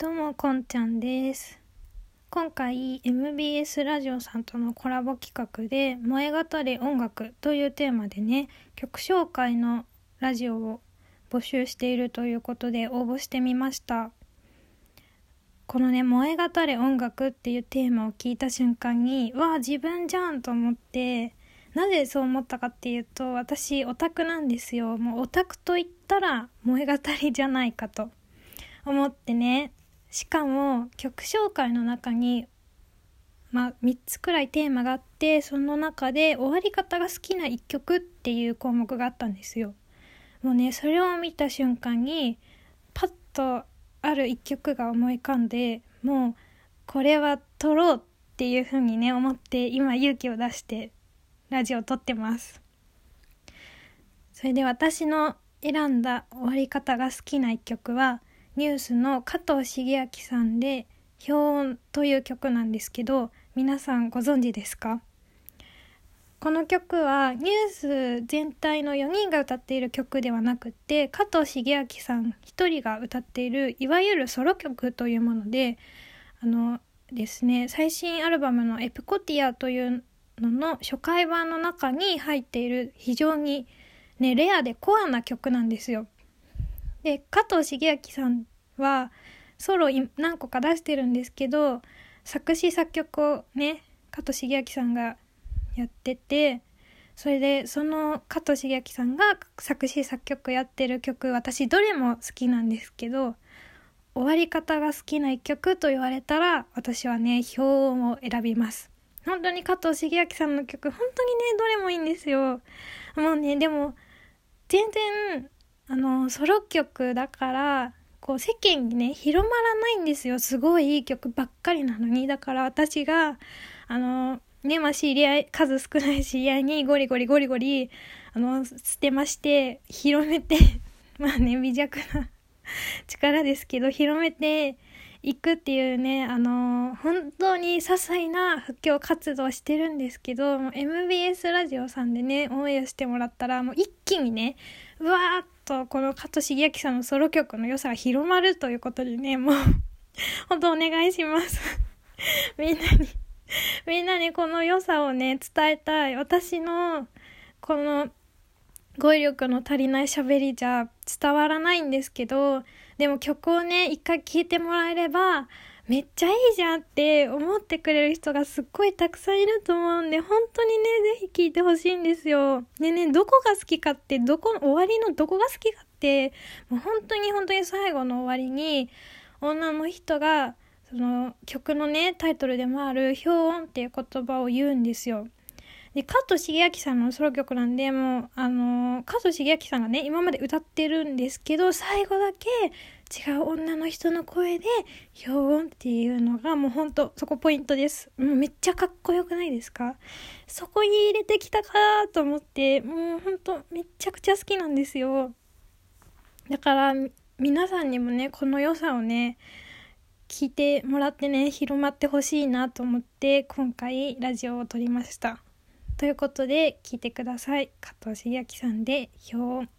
どうもこんちゃんです。今回 MBS ラジオさんとのコラボ企画で「萌え語れ音楽」というテーマでね曲紹介のラジオを募集しているということで応募してみました。このね「萌え語れ音楽」っていうテーマを聞いた瞬間にわあ自分じゃんと思ってなぜそう思ったかっていうと私オタクなんですよ。もうオタクと言ったら萌え語りじゃないかと思ってねしかも曲紹介の中にまあ、3つくらいテーマがあってその中で終わり方が好きな1曲っていう項目があったんですよ。もうねそれを見た瞬間にパッとある1曲が思い浮かんでもうこれは撮ろうっていう風にね思って今勇気を出してラジオを撮ってます。それで私の選んだ終わり方が好きな1曲はニュースの加藤茂明さんで「氷音」という曲なんですけど皆さんご存知ですか？この曲はニュース全体の4人が歌っている曲ではなくて加藤茂明さん1人が歌っているいわゆるソロ曲というものであのですね最新アルバムの「エプコティア」というのの初回版の中に入っている非常にねレアでコアな曲なんですよ。で加藤茂明さんはソロ何個か出してるんですけど作詞作曲をね加藤茂明さんがやっててそれでその加藤茂明さんが作詞作曲やってる曲私どれも好きなんですけど終わり方が好きな一曲と言われたら私はね表音を選びます。本当に加藤茂明さんの曲本当にねどれもいいんですよ。もうねでも全然あのソロ曲だからこう世間にね広まらないんですよ。すごいいい曲ばっかりなのに。だから私があのねまあ知り合い数少ない知り合いにゴリゴリゴリゴリあの捨てまして広めて まあね微弱な 力ですけど広めていくっていうねあの本当に些細な布教活動してるんですけど MBS ラジオさんでねオンエアしてもらったらもう一気にねうわーっとこの加藤茂明さんのソロ曲の良さが広まるということでね、もう 本当お願いします みんなにみんなにこの良さをね、伝えたい。私の、この、語彙力の足りない喋りじゃ伝わらないんですけど、でも曲をね、一回聴いてもらえれば、めっちゃいいじゃんって思ってくれる人がすっごいたくさんいると思うんで、本当にね、ぜひ聞いてほしいんですよ。でね、どこが好きかって、どこ、終わりのどこが好きかって、もう本当に本当に最後の終わりに、女の人が、その曲のね、タイトルでもある、氷音っていう言葉を言うんですよ。で、加藤茂明さんのソロ曲なんで、もう、あのー、加藤茂明さんがね、今まで歌ってるんですけど、最後だけ違う女の人の声で表音っていうのがもうほんとそこポイントです。もうめっちゃかっこよくないですか？そこに入れてきたかと思って、もうほんとめちゃくちゃ好きなんですよ。だから皆さんにもね、この良さをね、聞いてもらってね、広まってほしいなと思って今回ラジオを撮りました。ということで聞いてください。加藤茂明さんで表音。